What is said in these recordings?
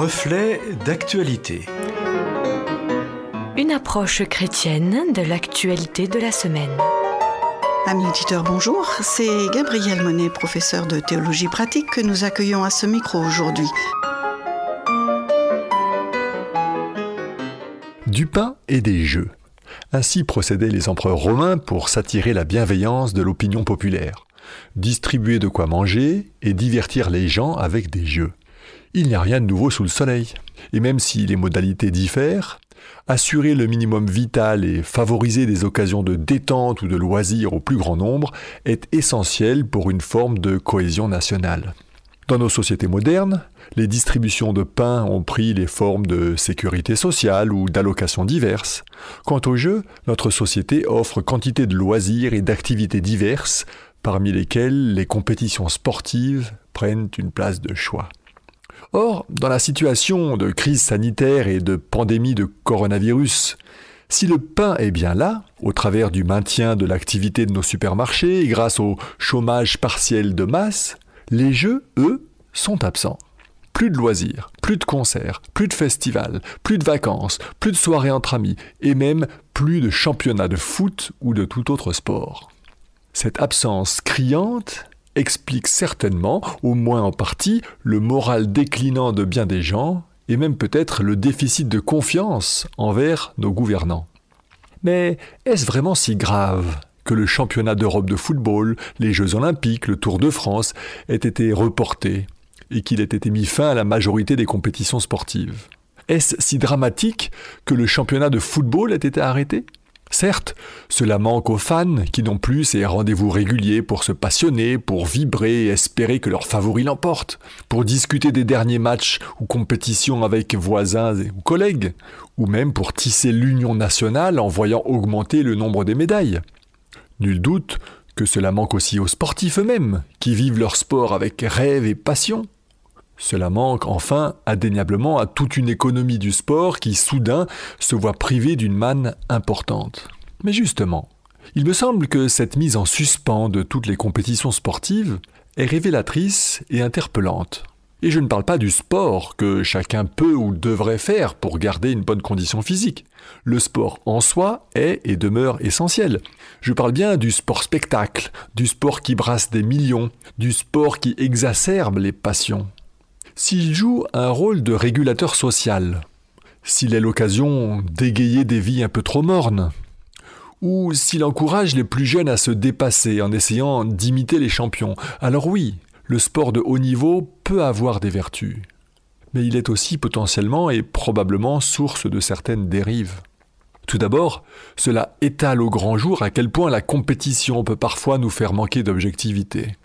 Reflet d'actualité. Une approche chrétienne de l'actualité de la semaine. Amis auditeurs, bonjour. C'est Gabriel Monet, professeur de théologie pratique, que nous accueillons à ce micro aujourd'hui. Du pain et des jeux. Ainsi procédaient les empereurs romains pour s'attirer la bienveillance de l'opinion populaire, distribuer de quoi manger et divertir les gens avec des jeux. Il n'y a rien de nouveau sous le soleil. Et même si les modalités diffèrent, assurer le minimum vital et favoriser des occasions de détente ou de loisirs au plus grand nombre est essentiel pour une forme de cohésion nationale. Dans nos sociétés modernes, les distributions de pain ont pris les formes de sécurité sociale ou d'allocations diverses. Quant au jeu, notre société offre quantité de loisirs et d'activités diverses, parmi lesquelles les compétitions sportives prennent une place de choix. Or, dans la situation de crise sanitaire et de pandémie de coronavirus, si le pain est bien là, au travers du maintien de l'activité de nos supermarchés et grâce au chômage partiel de masse, les jeux, eux, sont absents. Plus de loisirs, plus de concerts, plus de festivals, plus de vacances, plus de soirées entre amis, et même plus de championnats de foot ou de tout autre sport. Cette absence criante explique certainement, au moins en partie, le moral déclinant de bien des gens, et même peut-être le déficit de confiance envers nos gouvernants. Mais est-ce vraiment si grave que le championnat d'Europe de football, les Jeux olympiques, le Tour de France aient été reportés et qu'il ait été mis fin à la majorité des compétitions sportives? Est-ce si dramatique que le championnat de football ait été arrêté? Certes, cela manque aux fans qui n'ont plus ces rendez-vous réguliers pour se passionner, pour vibrer et espérer que leur favori l'emporte, pour discuter des derniers matchs ou compétitions avec voisins ou collègues, ou même pour tisser l'union nationale en voyant augmenter le nombre des médailles. Nul doute que cela manque aussi aux sportifs eux-mêmes, qui vivent leur sport avec rêve et passion. Cela manque enfin indéniablement à toute une économie du sport qui soudain se voit privée d'une manne importante. Mais justement, il me semble que cette mise en suspens de toutes les compétitions sportives est révélatrice et interpellante. Et je ne parle pas du sport que chacun peut ou devrait faire pour garder une bonne condition physique. Le sport en soi est et demeure essentiel. Je parle bien du sport spectacle, du sport qui brasse des millions, du sport qui exacerbe les passions. S'il joue un rôle de régulateur social, s'il est l'occasion d'égayer des vies un peu trop mornes, ou s'il encourage les plus jeunes à se dépasser en essayant d'imiter les champions, alors oui, le sport de haut niveau peut avoir des vertus. Mais il est aussi potentiellement et probablement source de certaines dérives. Tout d'abord, cela étale au grand jour à quel point la compétition peut parfois nous faire manquer d'objectivité.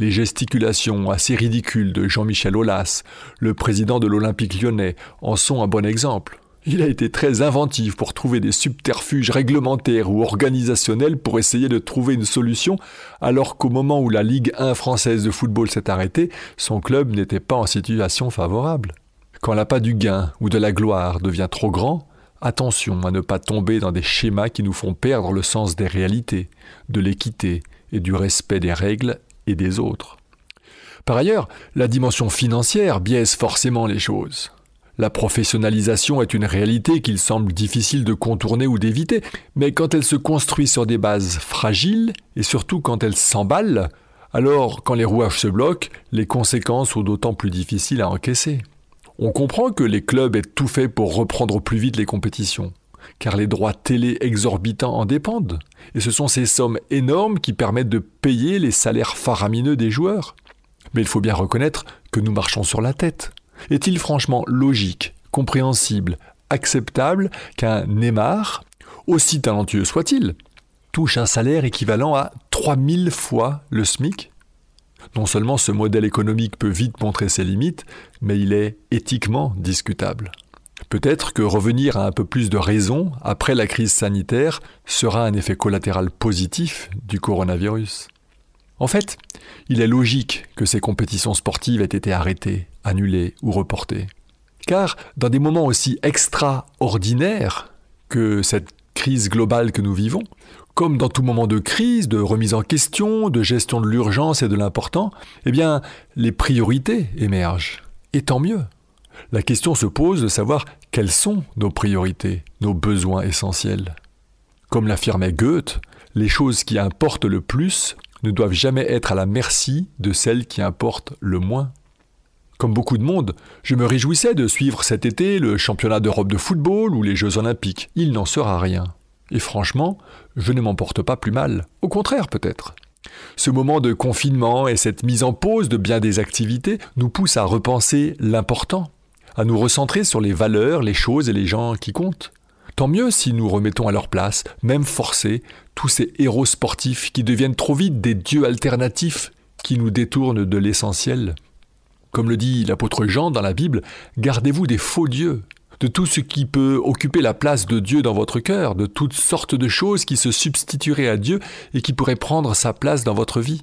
Les gesticulations assez ridicules de Jean-Michel Aulas, le président de l'Olympique lyonnais, en sont un bon exemple. Il a été très inventif pour trouver des subterfuges réglementaires ou organisationnels pour essayer de trouver une solution, alors qu'au moment où la Ligue 1 française de football s'est arrêtée, son club n'était pas en situation favorable. Quand l'appât du gain ou de la gloire devient trop grand, attention à ne pas tomber dans des schémas qui nous font perdre le sens des réalités, de l'équité et du respect des règles et des autres. Par ailleurs, la dimension financière biaise forcément les choses. La professionnalisation est une réalité qu'il semble difficile de contourner ou d'éviter, mais quand elle se construit sur des bases fragiles, et surtout quand elle s'emballe, alors quand les rouages se bloquent, les conséquences sont d'autant plus difficiles à encaisser. On comprend que les clubs aient tout fait pour reprendre plus vite les compétitions car les droits télé exorbitants en dépendent, et ce sont ces sommes énormes qui permettent de payer les salaires faramineux des joueurs. Mais il faut bien reconnaître que nous marchons sur la tête. Est-il franchement logique, compréhensible, acceptable qu'un Neymar, aussi talentueux soit-il, touche un salaire équivalent à 3000 fois le SMIC Non seulement ce modèle économique peut vite montrer ses limites, mais il est éthiquement discutable. Peut-être que revenir à un peu plus de raison après la crise sanitaire sera un effet collatéral positif du coronavirus. En fait, il est logique que ces compétitions sportives aient été arrêtées, annulées ou reportées. Car dans des moments aussi extraordinaires que cette crise globale que nous vivons, comme dans tout moment de crise, de remise en question, de gestion de l'urgence et de l'important, eh bien, les priorités émergent. Et tant mieux. La question se pose de savoir quelles sont nos priorités, nos besoins essentiels. Comme l'affirmait Goethe, les choses qui importent le plus ne doivent jamais être à la merci de celles qui importent le moins. Comme beaucoup de monde, je me réjouissais de suivre cet été le championnat d'Europe de football ou les Jeux olympiques. Il n'en sera rien. Et franchement, je ne m'en porte pas plus mal. Au contraire peut-être. Ce moment de confinement et cette mise en pause de bien des activités nous poussent à repenser l'important, à nous recentrer sur les valeurs, les choses et les gens qui comptent. Tant mieux si nous remettons à leur place, même forcés, tous ces héros sportifs qui deviennent trop vite des dieux alternatifs qui nous détournent de l'essentiel. Comme le dit l'apôtre Jean dans la Bible, gardez-vous des faux dieux, de tout ce qui peut occuper la place de Dieu dans votre cœur, de toutes sortes de choses qui se substitueraient à Dieu et qui pourraient prendre sa place dans votre vie.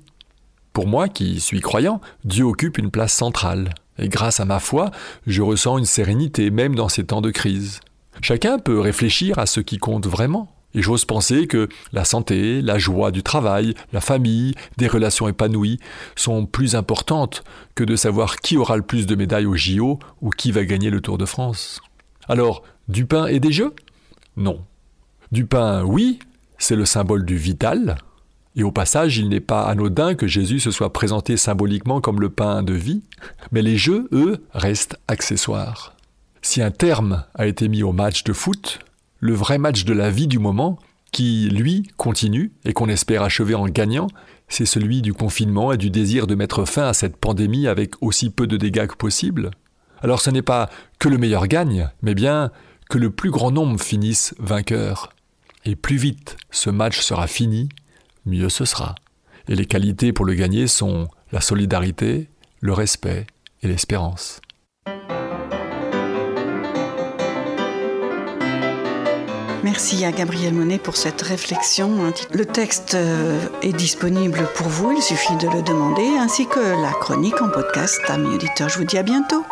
Pour moi, qui suis croyant, Dieu occupe une place centrale, et grâce à ma foi, je ressens une sérénité même dans ces temps de crise. Chacun peut réfléchir à ce qui compte vraiment. Et j'ose penser que la santé, la joie du travail, la famille, des relations épanouies sont plus importantes que de savoir qui aura le plus de médailles au JO ou qui va gagner le Tour de France. Alors, du pain et des jeux? Non. Du pain, oui, c'est le symbole du vital. Et au passage, il n'est pas anodin que Jésus se soit présenté symboliquement comme le pain de vie, mais les jeux, eux, restent accessoires. Si un terme a été mis au match de foot, le vrai match de la vie du moment, qui, lui, continue et qu'on espère achever en gagnant, c'est celui du confinement et du désir de mettre fin à cette pandémie avec aussi peu de dégâts que possible. Alors ce n'est pas que le meilleur gagne, mais bien que le plus grand nombre finisse vainqueur. Et plus vite ce match sera fini, mieux ce sera. Et les qualités pour le gagner sont la solidarité, le respect et l'espérance. Merci à Gabriel Monet pour cette réflexion. Le texte euh, est disponible pour vous, il suffit de le demander, ainsi que la chronique en podcast. Amis auditeurs, je vous dis à bientôt.